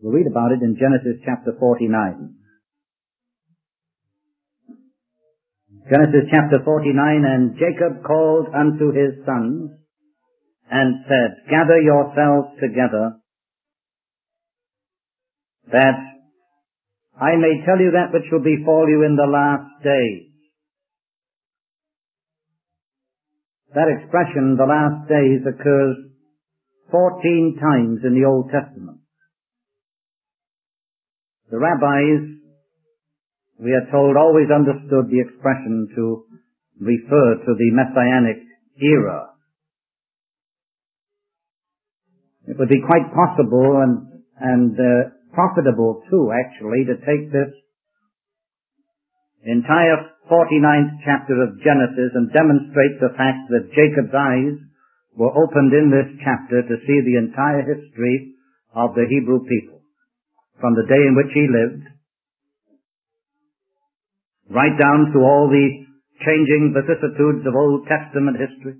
We'll read about it in Genesis chapter 49. Genesis chapter 49, and Jacob called unto his sons and said, Gather yourselves together that I may tell you that which will befall you in the last days. That expression, the last days, occurs 14 times in the Old Testament. The rabbis, we are told, always understood the expression to refer to the Messianic era. It would be quite possible and, and uh, profitable too, actually, to take this entire 49th chapter of Genesis and demonstrate the fact that Jacob's eyes were opened in this chapter to see the entire history of the Hebrew people from the day in which he lived right down to all the changing vicissitudes of Old Testament history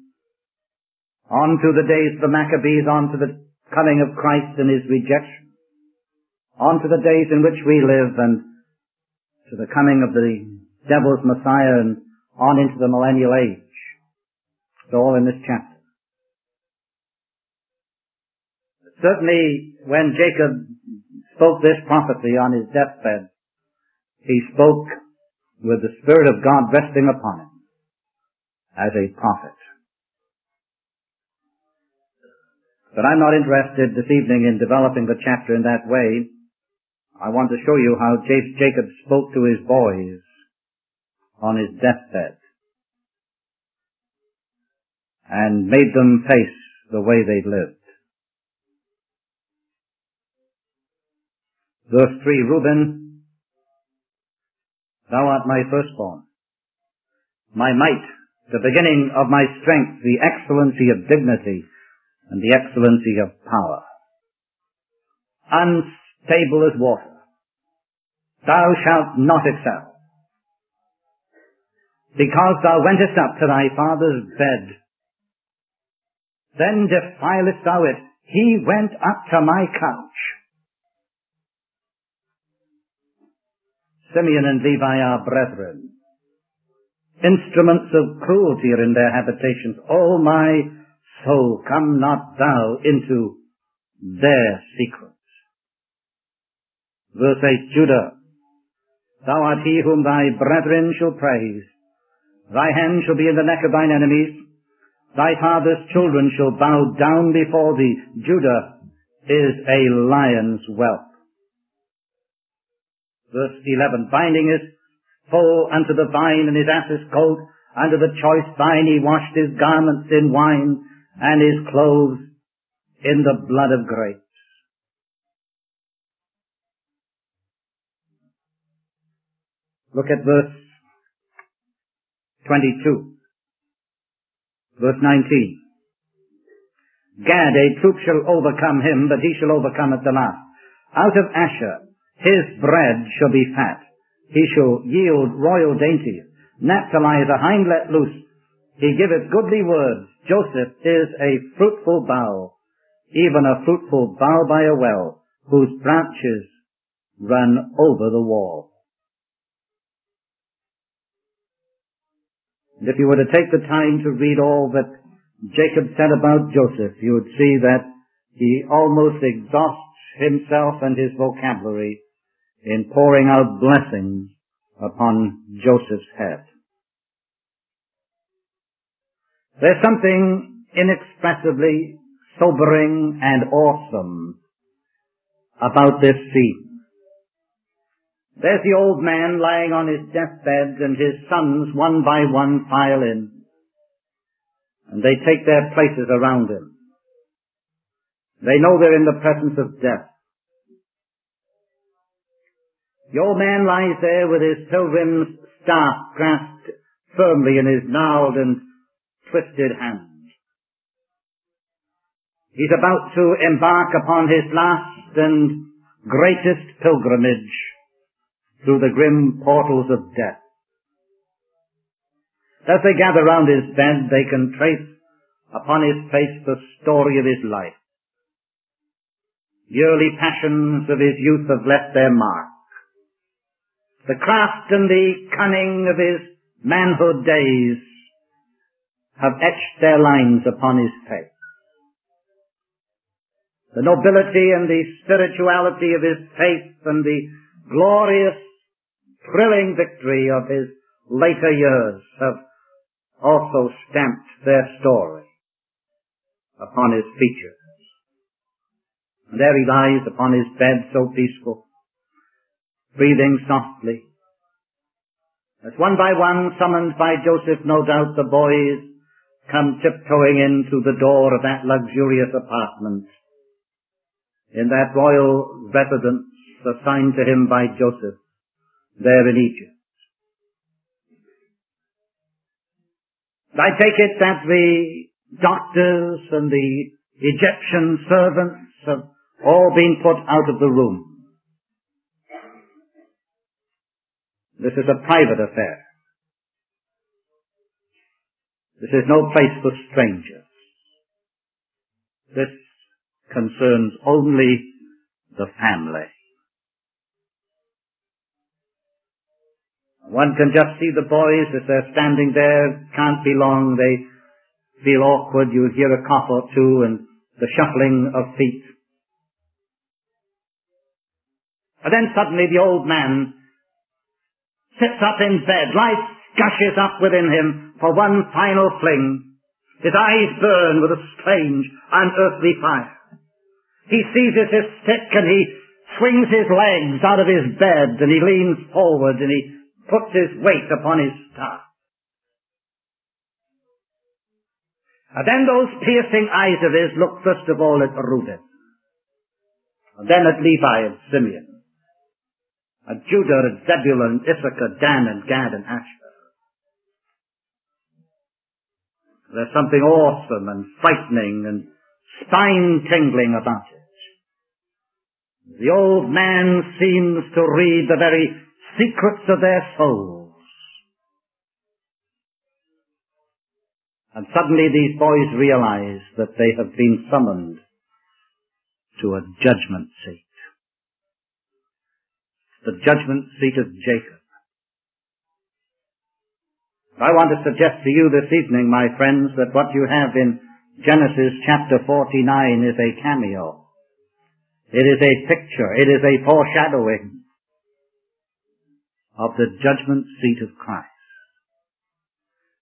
on to the days of the Maccabees, on to the coming of Christ and his rejection on to the days in which we live and to the coming of the devil's Messiah and on into the millennial age. It's all in this chapter. Certainly, when Jacob spoke this prophecy on his deathbed, he spoke with the Spirit of God resting upon him as a prophet. But I'm not interested this evening in developing the chapter in that way. I want to show you how Jacob spoke to his boys on his deathbed and made them face the way they'd lived. Verse 3, Reuben, thou art my firstborn, my might, the beginning of my strength, the excellency of dignity, and the excellency of power Unstable as water. Thou shalt not excel. Because thou wentest up to thy father's bed, then defilest thou it. He went up to my couch. Simeon and Levi are brethren. Instruments of cruelty are in their habitations. O my soul, come not thou into their secret. Verse 8, Judah, Thou art he whom thy brethren shall praise. Thy hand shall be in the neck of thine enemies. Thy father's children shall bow down before thee. Judah is a lion's whelp. Verse 11, binding his foal unto the vine and his ass's coat, under the choice vine he washed his garments in wine and his clothes in the blood of grapes. Look at verse 22. Verse 19. Gad, a troop shall overcome him, but he shall overcome at the last. Out of Asher, his bread shall be fat. He shall yield royal dainties. Naphtali is a hind let loose. He giveth goodly words. Joseph is a fruitful bough, even a fruitful bough by a well, whose branches run over the wall. And if you were to take the time to read all that Jacob said about Joseph, you would see that he almost exhausts himself and his vocabulary in pouring out blessings upon Joseph's head. There's something inexpressibly sobering and awesome about this scene. There's the old man lying on his deathbed and his sons one by one file in. And they take their places around him. They know they're in the presence of death. Old man lies there with his pilgrim's staff grasped firmly in his gnarled and twisted hand. He's about to embark upon his last and greatest pilgrimage through the grim portals of death. As they gather round his bed, they can trace upon his face the story of his life. The early passions of his youth have left their mark. The craft and the cunning of his manhood days have etched their lines upon his face. The nobility and the spirituality of his faith and the glorious, thrilling victory of his later years have also stamped their story upon his features. And there he lies upon his bed so peaceful, breathing softly. As one by one, summoned by Joseph, no doubt the boys come tiptoeing in through the door of that luxurious apartment in that royal residence assigned to him by Joseph there in Egypt. I take it that the doctors and the Egyptian servants have all been put out of the room. This is a private affair. This is no place for strangers. This concerns only the family. One can just see the boys as they're standing there, can't be long, they feel awkward, you hear a cough or two and the shuffling of feet. And then suddenly the old man sits up in bed, life gushes up within him for one final fling. His eyes burn with a strange, unearthly fire. He seizes his stick and he swings his legs out of his bed and he leans forward and he puts his weight upon his staff. And then those piercing eyes of his look first of all at Reuben, and then at Levi and Simeon, at Judah and Zebulun, Issachar, Dan and Gad and Asher. There's something awesome and frightening and spine-tingling about it. The old man seems to read the very secrets of their souls. And suddenly these boys realize that they have been summoned to a judgment seat. The judgment seat of Jacob. I want to suggest to you this evening, my friends, that what you have in Genesis chapter 49 is a cameo. It is a picture. It is a foreshadowing of the judgment seat of Christ.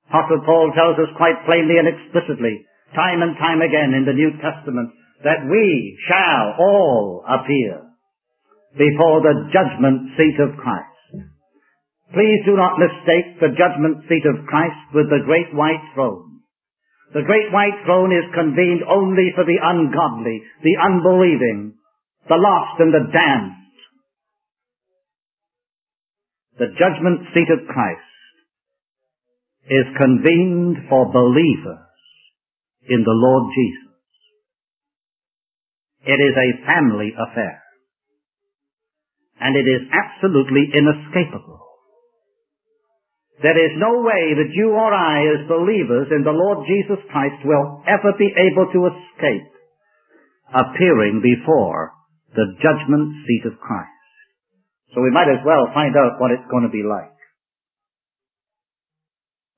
Apostle Paul tells us quite plainly and explicitly, time and time again in the New Testament, that we shall all appear before the judgment seat of Christ. Please do not mistake the judgment seat of Christ with the great white throne. The great white throne is convened only for the ungodly, the unbelieving, the lost and the damned. The judgment seat of Christ is convened for believers in the Lord Jesus. It is a family affair. And it is absolutely inescapable. There is no way that you or I as believers in the Lord Jesus Christ will ever be able to escape appearing before the judgment seat of Christ. So we might as well find out what it's going to be like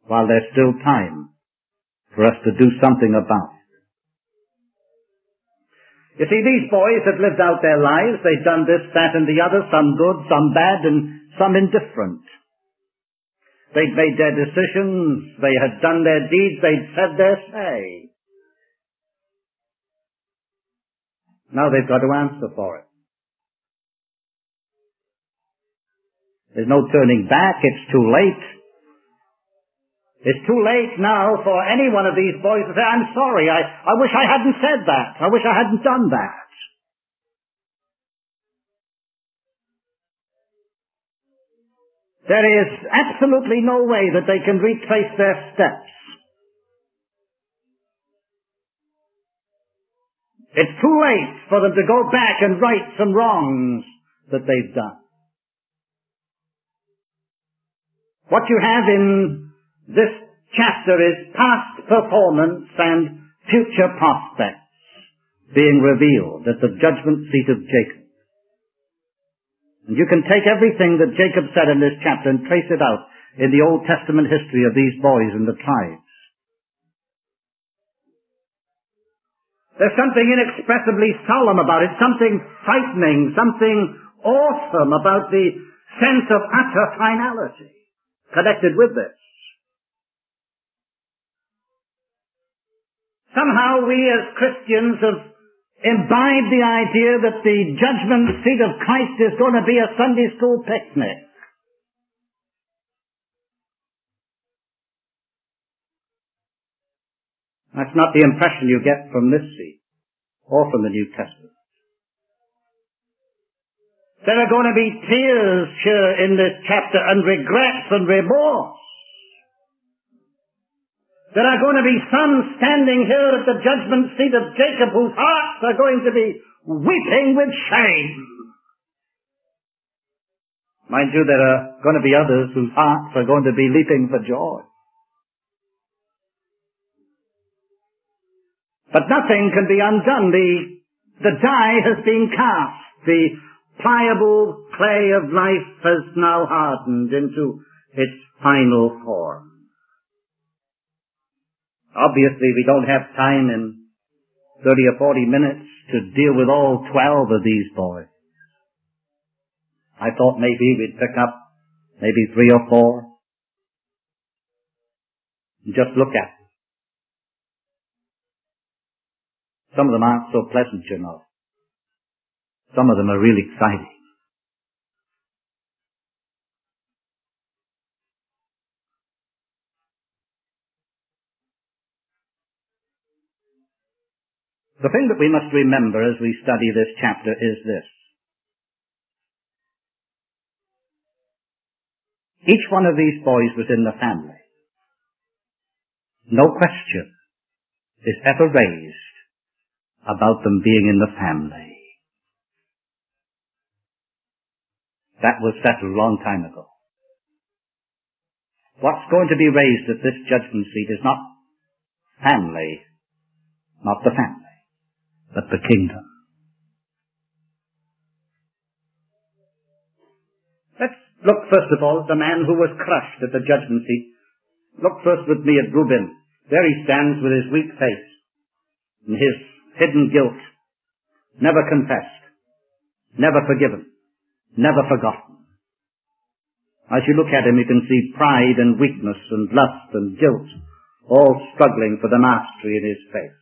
while there's still time for us to do something about it. You see, these boys had lived out their lives. They'd done this, that, and the other, some good, some bad, and some indifferent. They'd made their decisions. They had done their deeds. They'd said their say. Now they've got to answer for it. There's no turning back. It's too late. It's too late now for any one of these boys to say, I'm sorry, I, I wish I hadn't said that. I wish I hadn't done that. There is absolutely no way that they can retrace their steps. It's too late for them to go back and right some wrongs that they've done. What you have in this chapter is past performance and future prospects. being revealed at the judgment seat of Jacob. And you can take everything that Jacob said in this chapter and trace it out in the Old Testament history of these boys and the tribes. There's something inexpressibly solemn about it, something frightening, something awesome about the sense of utter finality connected with this. Somehow we as Christians have imbibed the idea that the judgment seat of Christ is going to be a Sunday school picnic. That's not the impression you get from this seat or from the New Testament. There are going to be tears here in this chapter and regrets and remorse. There are going to be some standing here at the judgment seat of Jacob whose hearts are going to be weeping with shame. Mind you, there are going to be others whose hearts are going to be leaping for joy. But nothing can be undone. The, the die has been cast. The pliable clay of life has now hardened into its final form. Obviously, we don't have time in 30 or 40 minutes to deal with all 12 of these boys. I thought maybe we'd pick up maybe three or four and just look at them. Some of them aren't so pleasant, you know. Some of them are really exciting. The thing that we must remember as we study this chapter is this. Each one of these boys was in the family. No question is ever raised about them being in the family. That was settled a long time ago. What's going to be raised at this judgment seat is not family, not the family but the kingdom. Let's look first of all at the man who was crushed at the judgment seat. Look first with me at Reuben. There he stands with his weak face and his hidden guilt, never confessed, never forgiven, never forgotten. As you look at him, you can see pride and weakness and lust and guilt all struggling for the mastery in his face.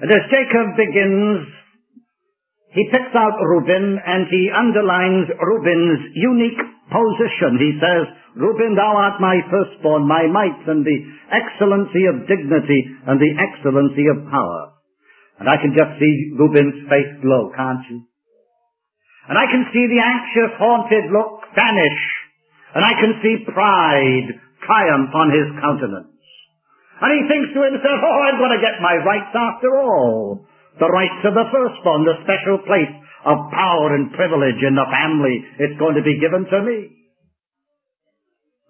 And as Jacob begins, he picks out Reuben and he underlines Reuben's unique position. He says, Reuben, thou art my firstborn, my might, and the excellency of dignity and the excellency of power. And I can just see Reuben's face glow, can't you? And I can see the anxious, haunted look vanish. And I can see pride triumph on his countenance. And he thinks to himself, oh, I'm going to get my rights after all. The rights of the firstborn, the special place of power and privilege in the family, it's going to be given to me.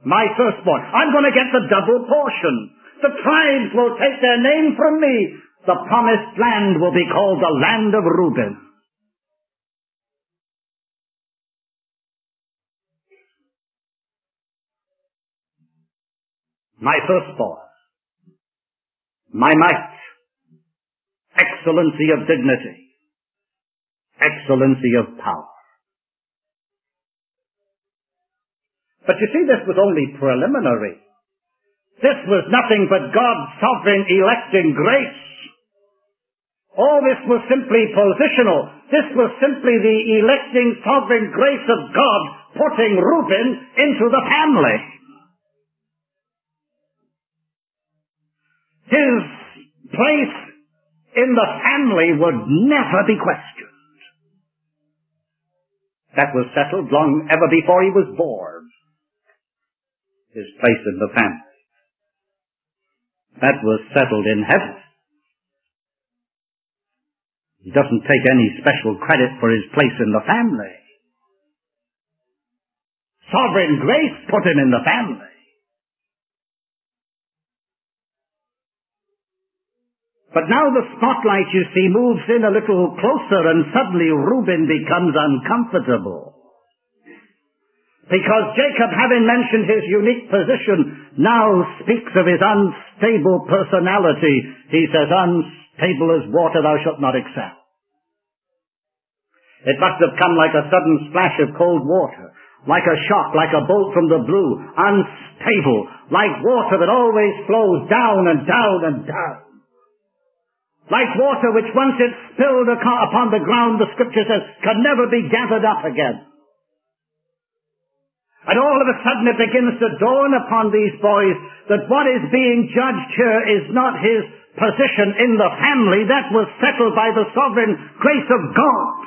My firstborn, I'm going to get the double portion. The tribes will take their name from me. The promised land will be called the land of Reuben. My firstborn my might, excellency of dignity, excellency of power. But you see, this was only preliminary. This was nothing but God's sovereign electing grace. All this was simply positional. This was simply the electing sovereign grace of God putting Reuben into the family. His place in the family would never be questioned. That was settled long ever before he was born. His place in the family. That was settled in heaven. He doesn't take any special credit for his place in the family. Sovereign grace put him in the family. But now the spotlight, you see, moves in a little closer and suddenly Reuben becomes uncomfortable. Because Jacob, having mentioned his unique position, now speaks of his unstable personality. He says, unstable as water thou shalt not excel. It must have come like a sudden splash of cold water, like a shock, like a bolt from the blue, unstable, like water that always flows down and down and down. Like water which once it spilled upon the ground, the scripture says, can never be gathered up again. And all of a sudden it begins to dawn upon these boys that what is being judged here is not his position in the family. That was settled by the sovereign grace of God,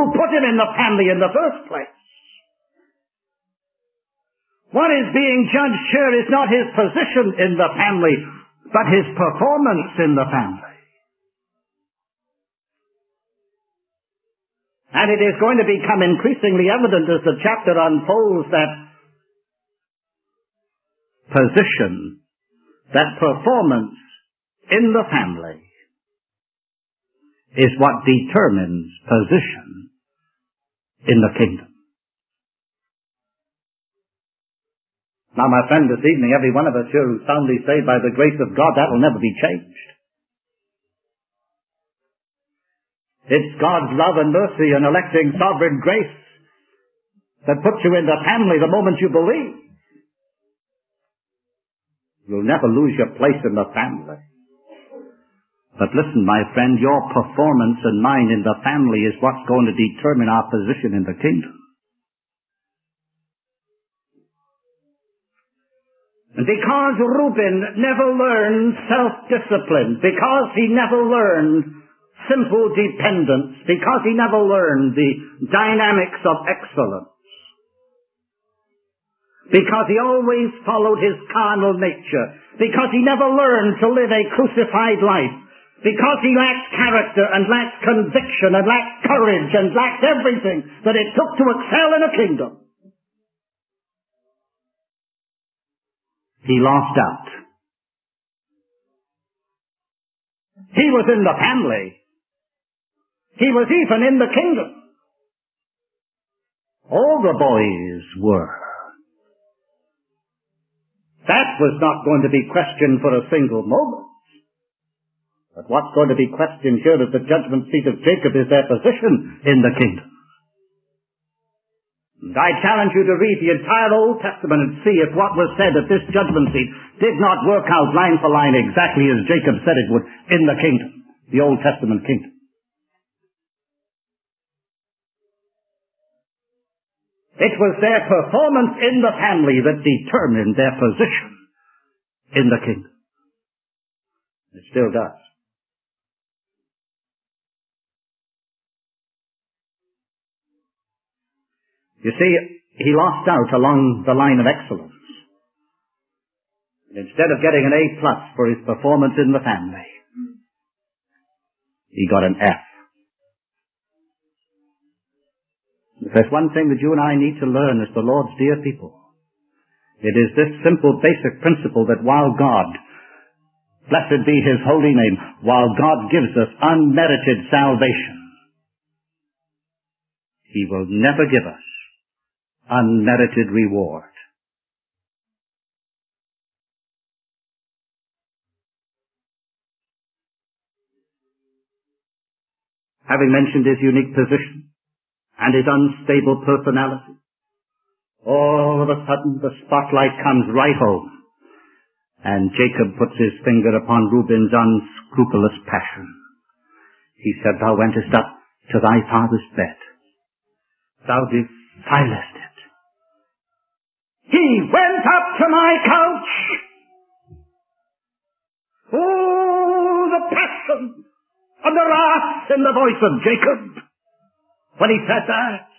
who put him in the family in the first place. What is being judged here is not his position in the family, but his performance in the family. And it is going to become increasingly evident as the chapter unfolds that position, that performance in the family is what determines position in the kingdom. Now, my friend, this evening, every one of us here who's soundly saved by the grace of God, that will never be changed. It's God's love and mercy and electing sovereign grace that puts you in the family the moment you believe. You'll never lose your place in the family. But listen, my friend, your performance and mine in the family is what's going to determine our position in the kingdom. And because Reuben never learned self-discipline, because he never learned simple dependence because he never learned the dynamics of excellence. Because he always followed his carnal nature. Because he never learned to live a crucified life. Because he lacked character and lacked conviction and lacked courage and lacked everything that it took to excel in a kingdom. He lost out. He was in the family. He was even in the kingdom. All the boys were. That was not going to be questioned for a single moment. But what's going to be questioned here at the judgment seat of Jacob is their position in the kingdom. And I challenge you to read the entire Old Testament and see if what was said at this judgment seat did not work out line for line exactly as Jacob said it would in the kingdom, the Old Testament kingdom. It was their performance in the family that determined their position in the kingdom. It still does. You see, he lost out along the line of excellence. Instead of getting an A plus for his performance in the family, he got an F. If there's one thing that you and I need to learn as the Lord's dear people, it is this simple basic principle that while God, blessed be His holy name, while God gives us unmerited salvation, He will never give us unmerited reward. Having mentioned his unique position, and his unstable personality. All of a sudden the spotlight comes right home and Jacob puts his finger upon Reuben's unscrupulous passion. He said, Thou wentest up to thy father's bed. Thou defilest it. He went up to my couch. Oh, the passion and the wrath in the voice of Jacob when he said that.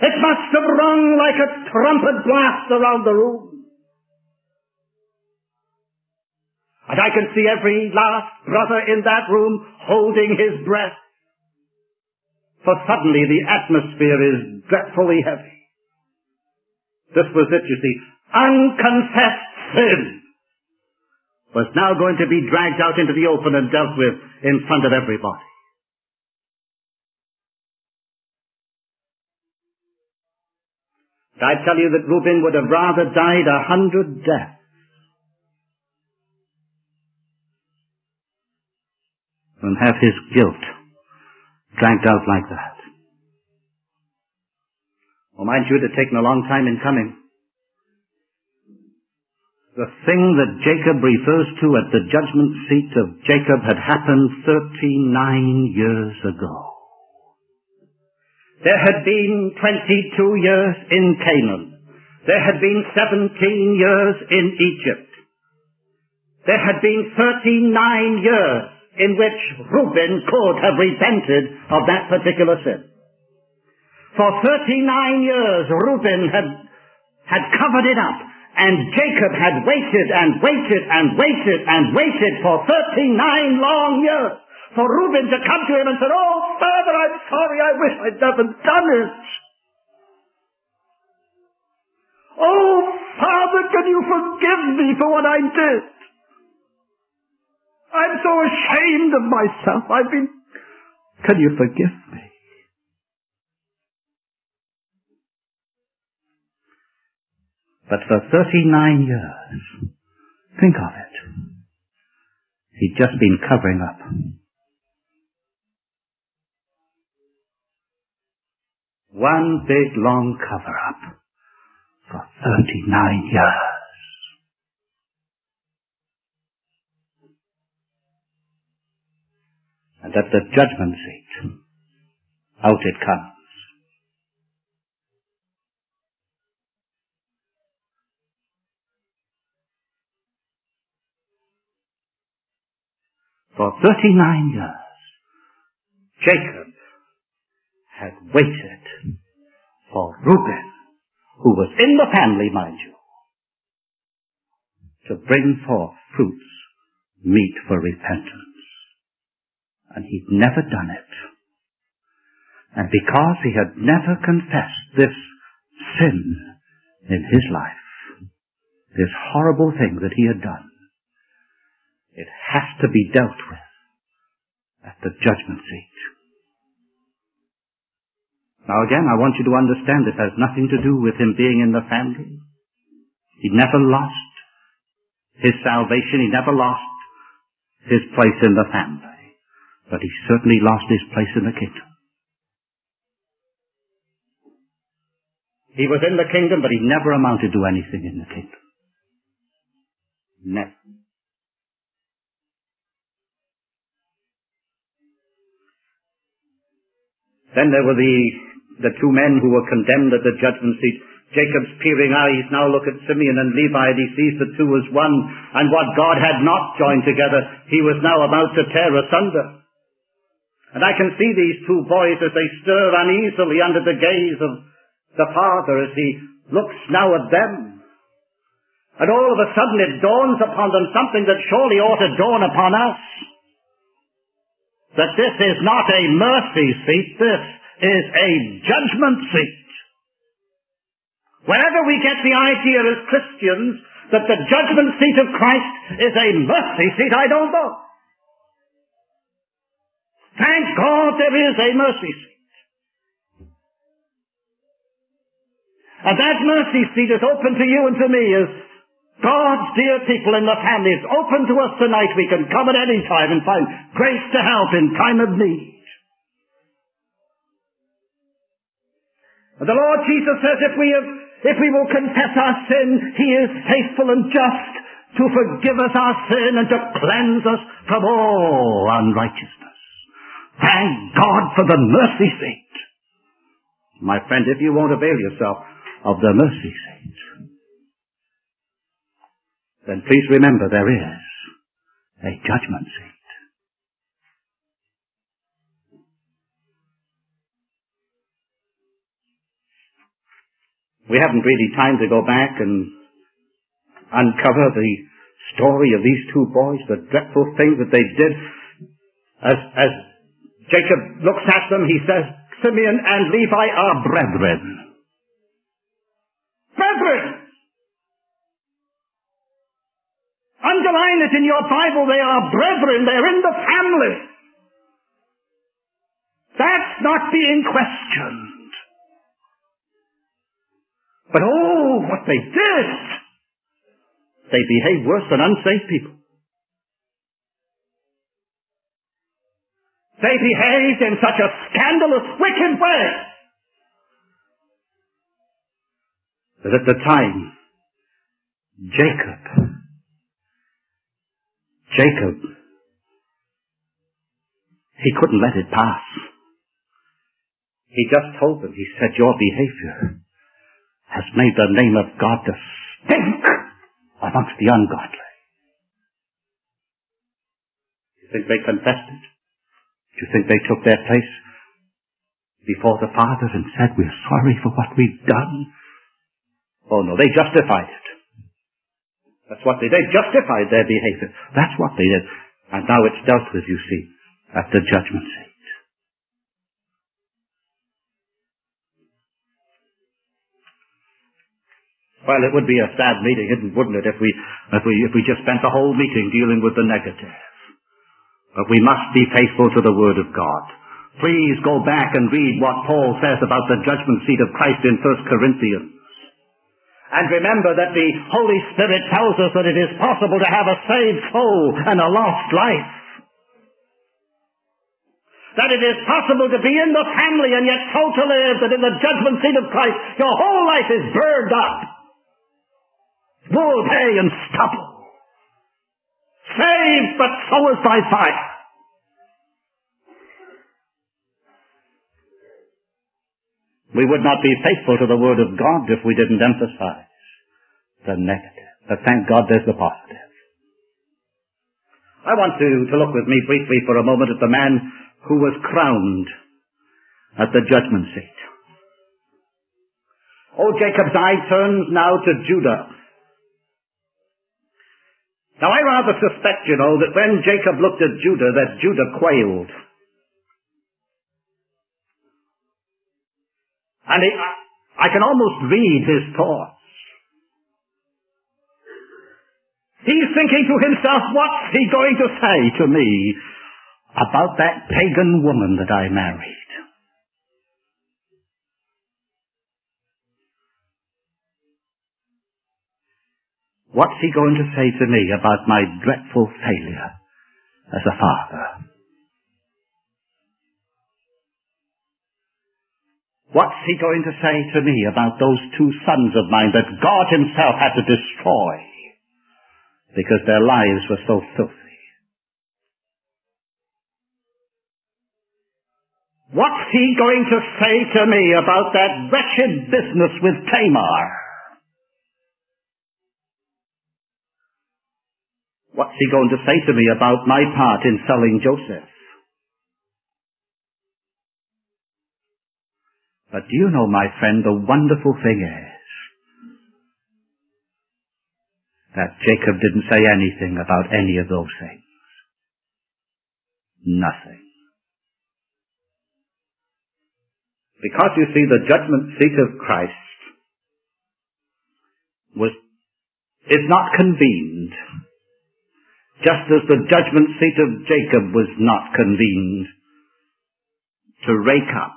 It must have rung like a trumpet blast around the room. And I can see every last brother in that room holding his breath. For suddenly the atmosphere is dreadfully heavy. This was it, you see. Unconfessed sin was now going to be dragged out into the open and dealt with in front of everybody. I tell you that Reuben would have rather died a hundred deaths than have his guilt dragged out like that. Well, mind you, it had taken a long time in coming. The thing that Jacob refers to at the judgment seat of Jacob had happened 39 years ago. There had been 22 years in Canaan. There had been 17 years in Egypt. There had been 39 years in which Reuben could have repented of that particular sin. For 39 years, Reuben had, had covered it up, and Jacob had waited and waited and waited and waited for 39 long years for Reuben to come to him and say, Oh, Father, I'm sorry. I wish I'd never done it. Oh, Father, can you forgive me for what I did? I'm so ashamed of myself. I've been, can you forgive me? But for 39 years, think of it. He'd just been covering up. One big long cover up for 39 years. And at the judgment seat, out it comes. For 39 years, Jacob had waited for Reuben, who was in the family, mind you, to bring forth fruits meet for repentance. And he'd never done it. And because he had never confessed this sin in his life, this horrible thing that he had done, it has to be dealt with at the judgment seat. Now again, I want you to understand this has nothing to do with him being in the family. He never lost his salvation. He never lost his place in the family. But he certainly lost his place in the kingdom. He was in the kingdom, but he never amounted to anything in the kingdom. Never. Then there were the the two men who were condemned at the judgment seat. Jacob's peering eyes now look at Simeon and Levi and he sees the two as one and what God had not joined together he was now about to tear asunder. And I can see these two boys as they stir uneasily under the gaze of the father as he looks now at them. And all of a sudden it dawns upon them something that surely ought to dawn upon us. That this is not a mercy seat, this is a judgment seat. Wherever we get the idea as Christians that the judgment seat of Christ is a mercy seat, I don't know. Thank God there is a mercy seat. And that mercy seat is open to you and to me as God's dear people in the family. It's open to us tonight. We can come at any time and find grace to help in time of need. And the Lord Jesus says if we have, if we will confess our sin, He is faithful and just to forgive us our sin and to cleanse us from all unrighteousness. Thank God for the mercy seat. My friend, if you won't avail yourself of the mercy seat, then please remember there is a judgment seat. We haven't really time to go back and uncover the story of these two boys, the dreadful things that they did. As, as Jacob looks at them, he says, Simeon and Levi are brethren. Brethren! Underline it in your Bible. They are brethren. They're in the family. That's not being questioned. But oh, what they did! They behaved worse than unsaved people. They behaved in such a scandalous, wicked way that at the time, Jacob, Jacob, he couldn't let it pass. He just told them, he said, your behavior has made the name of God to stink amongst the ungodly. Do you think they confessed it? Do you think they took their place before the Father and said, we're sorry for what we've done? Oh no, they justified it. That's what they did. They justified their behavior. That's what they did. And now it's dealt with, you see, at the judgment seat. Well, it would be a sad meeting, wouldn't it, if we, if we, if we just spent the whole meeting dealing with the negative. But we must be faithful to the Word of God. Please go back and read what Paul says about the judgment seat of Christ in 1 Corinthians. And remember that the Holy Spirit tells us that it is possible to have a saved soul and a lost life. That it is possible to be in the family and yet so to live that in the judgment seat of Christ your whole life is burned up. Wood, hay, and stubble. Saved, but so is by fire. We would not be faithful to the Word of God if we didn't emphasize the negative. But thank God there's the positive. I want to, to look with me briefly for a moment at the man who was crowned at the judgment seat. Oh, Jacob's eye turns now to Judah. Now I rather suspect, you know, that when Jacob looked at Judah, that Judah quailed. And he, I can almost read his thoughts. He's thinking to himself, what's he going to say to me about that pagan woman that I married? What's he going to say to me about my dreadful failure as a father? What's he going to say to me about those two sons of mine that God himself had to destroy because their lives were so filthy? What's he going to say to me about that wretched business with Tamar? What's he going to say to me about my part in selling Joseph? But do you know, my friend, the wonderful thing is that Jacob didn't say anything about any of those things. Nothing. Because you see, the judgment seat of Christ was, is not convened, just as the judgment seat of Jacob was not convened to rake up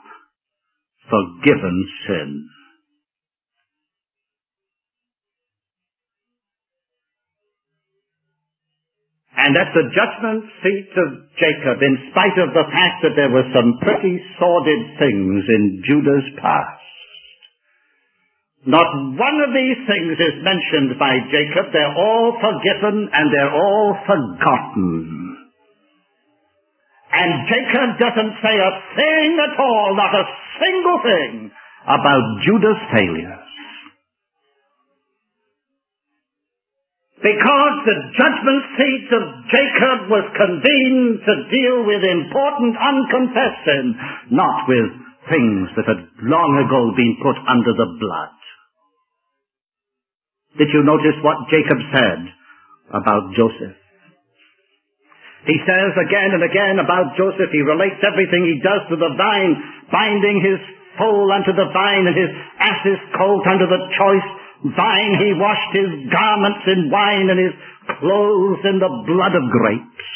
forgiven sin. And at the judgment seat of Jacob, in spite of the fact that there were some pretty sordid things in Judah's past, not one of these things is mentioned by Jacob. They're all forgiven and they're all forgotten. And Jacob doesn't say a thing at all, not a single thing about Judah's failures. Because the judgment seat of Jacob was convened to deal with important unconfessed sin, not with things that had long ago been put under the blood. Did you notice what Jacob said about Joseph? He says again and again about Joseph, he relates everything he does to the vine, binding his foal unto the vine and his ass's colt unto the choice vine. He washed his garments in wine and his clothed in the blood of grapes.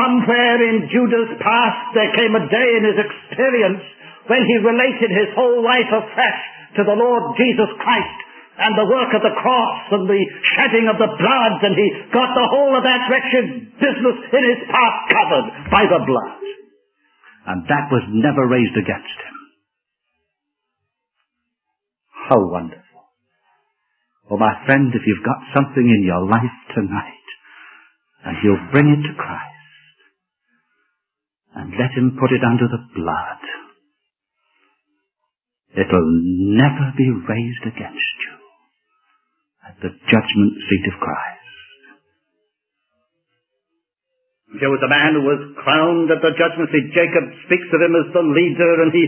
Somewhere in Judah's past there came a day in his experience when he related his whole life afresh to the Lord Jesus Christ and the work of the cross and the shedding of the blood and he got the whole of that wretched business in his past covered by the blood. And that was never raised against him. How wonderful. Oh, my friend, if you've got something in your life tonight, and you'll bring it to Christ, and let Him put it under the blood, it'll never be raised against you at the judgment seat of Christ. There was a man who was crowned at the judgment seat. Jacob speaks of him as the leader and he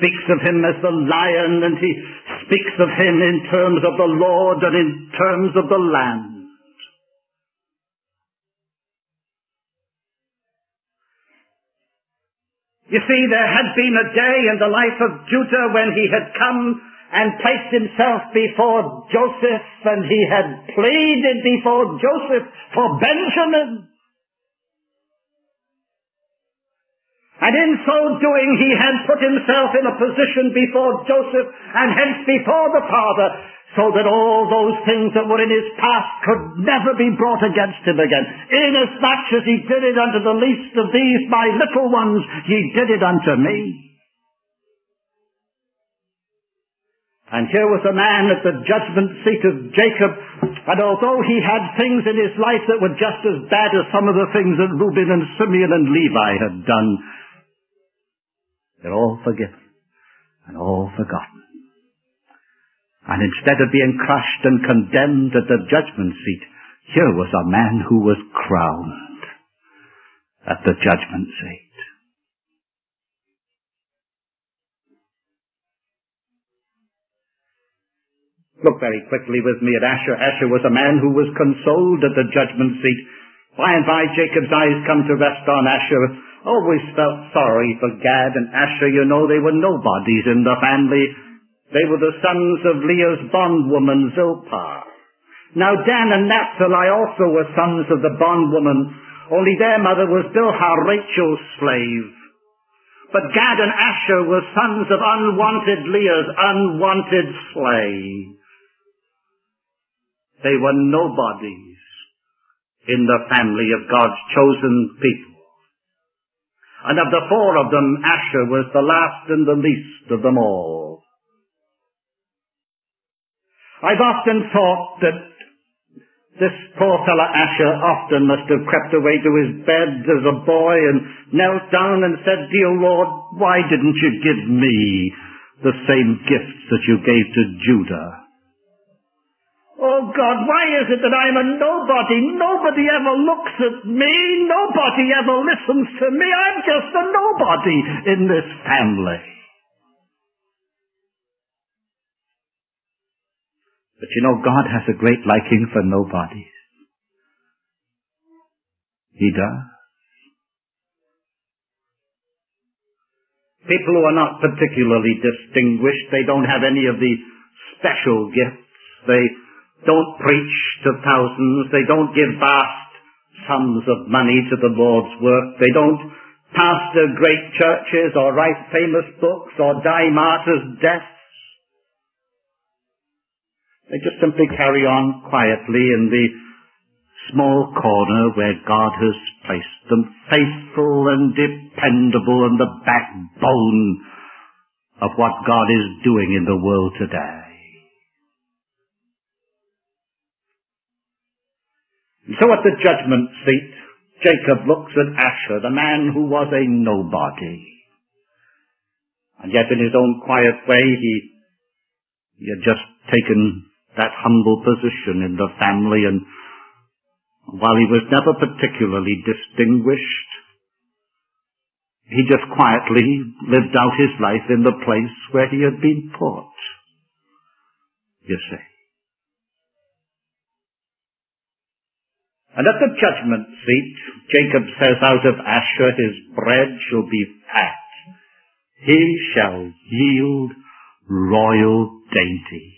speaks of him as the lion and he speaks of him in terms of the Lord and in terms of the land. You see, there had been a day in the life of Judah when he had come and placed himself before Joseph and he had pleaded before Joseph for Benjamin. And in so doing, he had put himself in a position before Joseph and hence before the Father so that all those things that were in his past could never be brought against him again. Inasmuch as he did it unto the least of these, my little ones, ye did it unto me. And here was a man at the judgment seat of Jacob, and although he had things in his life that were just as bad as some of the things that Reuben and Simeon and Levi had done, they're all forgiven and all forgotten. And instead of being crushed and condemned at the judgment seat, here was a man who was crowned at the judgment seat. Look very quickly with me at Asher. Asher was a man who was consoled at the judgment seat. By and by Jacob's eyes come to rest on Asher always felt sorry for Gad and Asher. You know, they were nobodies in the family. They were the sons of Leah's bondwoman Zilpah. Now Dan and Naphtali also were sons of the bondwoman, only their mother was Bilhah, Rachel's slave. But Gad and Asher were sons of unwanted Leah's unwanted slave. They were nobodies in the family of God's chosen people. And of the four of them, Asher was the last and the least of them all. I've often thought that this poor fellow Asher often must have crept away to his bed as a boy and knelt down and said, Dear Lord, why didn't you give me the same gifts that you gave to Judah? Oh God, why is it that I'm a nobody? Nobody ever looks at me. Nobody ever listens to me. I'm just a nobody in this family. But you know, God has a great liking for nobodies. He does. People who are not particularly distinguished, they don't have any of the special gifts. They don't preach to thousands. They don't give vast sums of money to the Lord's work. They don't pastor great churches or write famous books or die martyrs' deaths. They just simply carry on quietly in the small corner where God has placed them, faithful and dependable and the backbone of what God is doing in the world today. So at the judgment seat, Jacob looks at Asher, the man who was a nobody. And yet in his own quiet way, he, he had just taken that humble position in the family and while he was never particularly distinguished, he just quietly lived out his life in the place where he had been put. You see. And at the judgment seat, Jacob says, out of Asher his bread shall be fat. He shall yield royal dainties.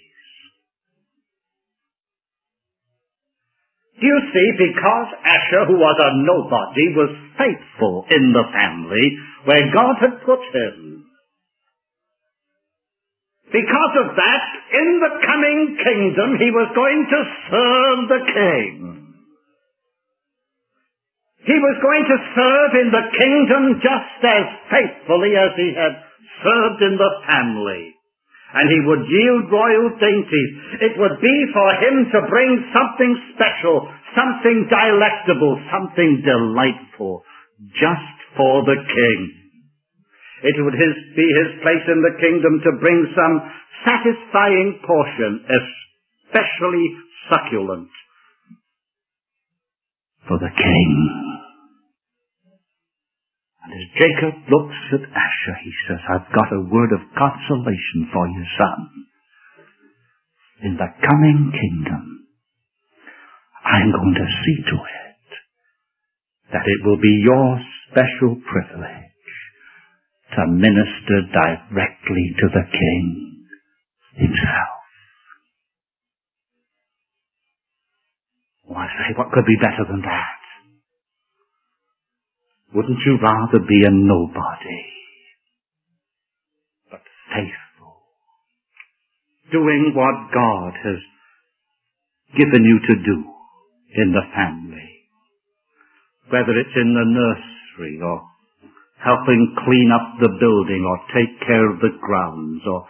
You see, because Asher, who was a nobody, was faithful in the family where God had put him. Because of that, in the coming kingdom, he was going to serve the king. He was going to serve in the kingdom just as faithfully as he had served in the family. And he would yield royal dainties. It would be for him to bring something special, something delectable, something delightful, just for the king. It would his, be his place in the kingdom to bring some satisfying portion, especially succulent, for the king. And as Jacob looks at Asher, he says, I've got a word of consolation for you, son. In the coming kingdom, I'm going to see to it that it will be your special privilege to minister directly to the king himself. Well, I say, what could be better than that? Wouldn't you rather be a nobody, but faithful, doing what God has given you to do in the family, whether it's in the nursery or helping clean up the building or take care of the grounds or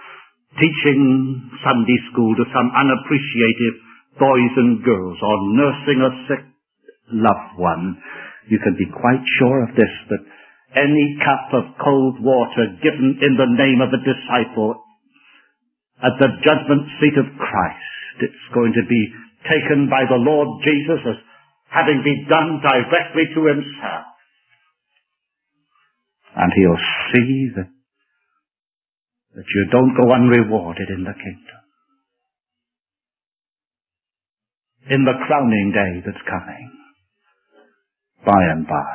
teaching Sunday school to some unappreciative boys and girls or nursing a sick loved one you can be quite sure of this, that any cup of cold water given in the name of a disciple at the judgment seat of Christ, it's going to be taken by the Lord Jesus as having been done directly to himself. And he'll see that, that you don't go unrewarded in the kingdom. In the crowning day that's coming by and by.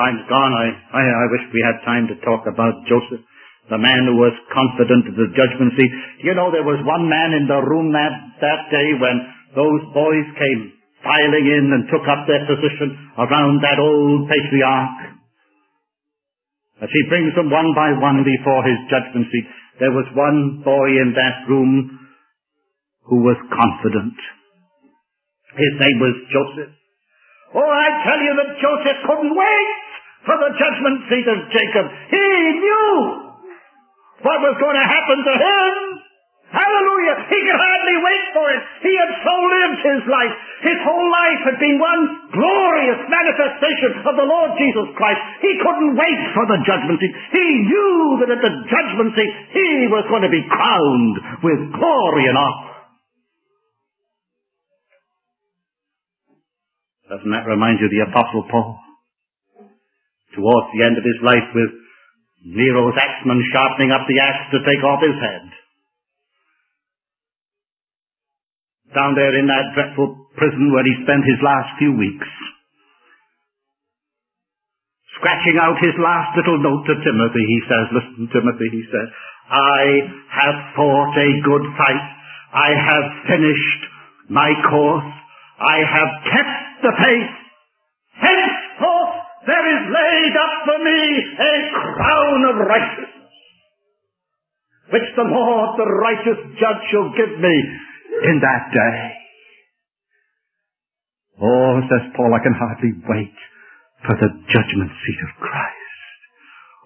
Time's gone. I, I, I wish we had time to talk about Joseph, the man who was confident of the judgment seat. You know, there was one man in the room that, that day when those boys came filing in and took up their position around that old patriarch. As he brings them one by one before his judgment seat, there was one boy in that room who was confident. His name was Joseph. Oh, I tell you that Joseph couldn't wait for the judgment seat of Jacob. He knew what was going to happen to him. Hallelujah. He could hardly wait for it. He had so lived his life. His whole life had been one glorious manifestation of the Lord Jesus Christ. He couldn't wait for the judgment seat. He knew that at the judgment seat he was going to be crowned with glory and honor. Doesn't that remind you of the Apostle Paul? Towards the end of his life with Nero's axeman sharpening up the axe to take off his head. Down there in that dreadful prison where he spent his last few weeks. Scratching out his last little note to Timothy, he says, listen Timothy, he says, I have fought a good fight. I have finished my course. I have kept the faith. Henceforth there is laid up for me a crown of righteousness, which the Lord, the righteous judge, shall give me in that day. Oh, says Paul, I can hardly wait for the judgment seat of Christ.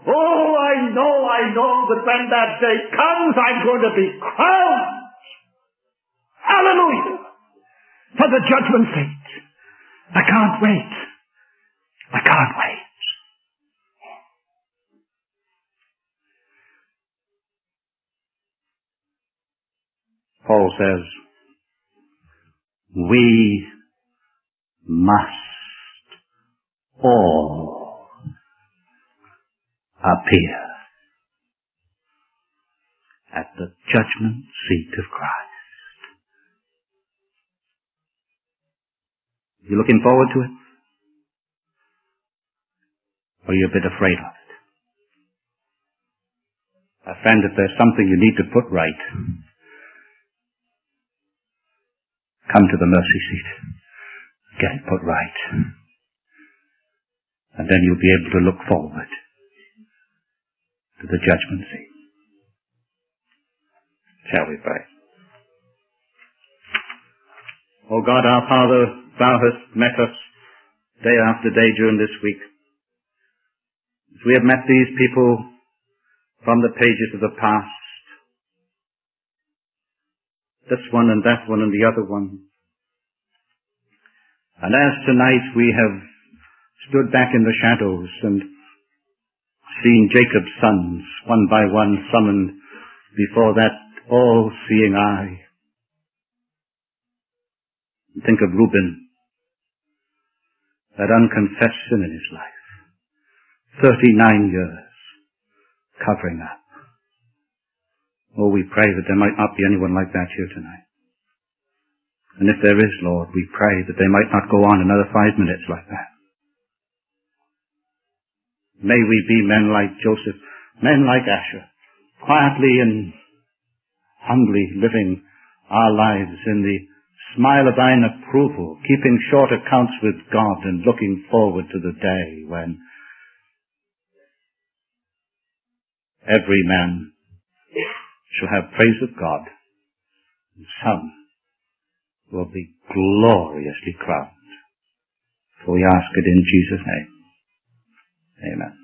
Oh, I know, I know that when that day comes, I'm going to be crowned. Hallelujah! For the judgment seat. I can't wait. I can't wait. Paul says, we must all appear at the judgment seat of Christ. You looking forward to it? Or are you a bit afraid of it? A friend, if there's something you need to put right, come to the mercy seat. Get it put right. And then you'll be able to look forward to the judgment seat. Shall we pray? Oh God, our Father, Thou hast met us day after day during this week. As we have met these people from the pages of the past, this one and that one and the other one. And as tonight we have stood back in the shadows and seen Jacob's sons one by one summoned before that all-seeing eye. Think of Reuben, that unconfessed sin in his life. 39 years covering up. Oh, we pray that there might not be anyone like that here tonight. And if there is, Lord, we pray that they might not go on another five minutes like that. May we be men like Joseph, men like Asher, quietly and humbly living our lives in the smile of thine approval, keeping short accounts with God and looking forward to the day when every man shall have praise of God, and some will be gloriously crowned. For we ask it in Jesus' name. Amen.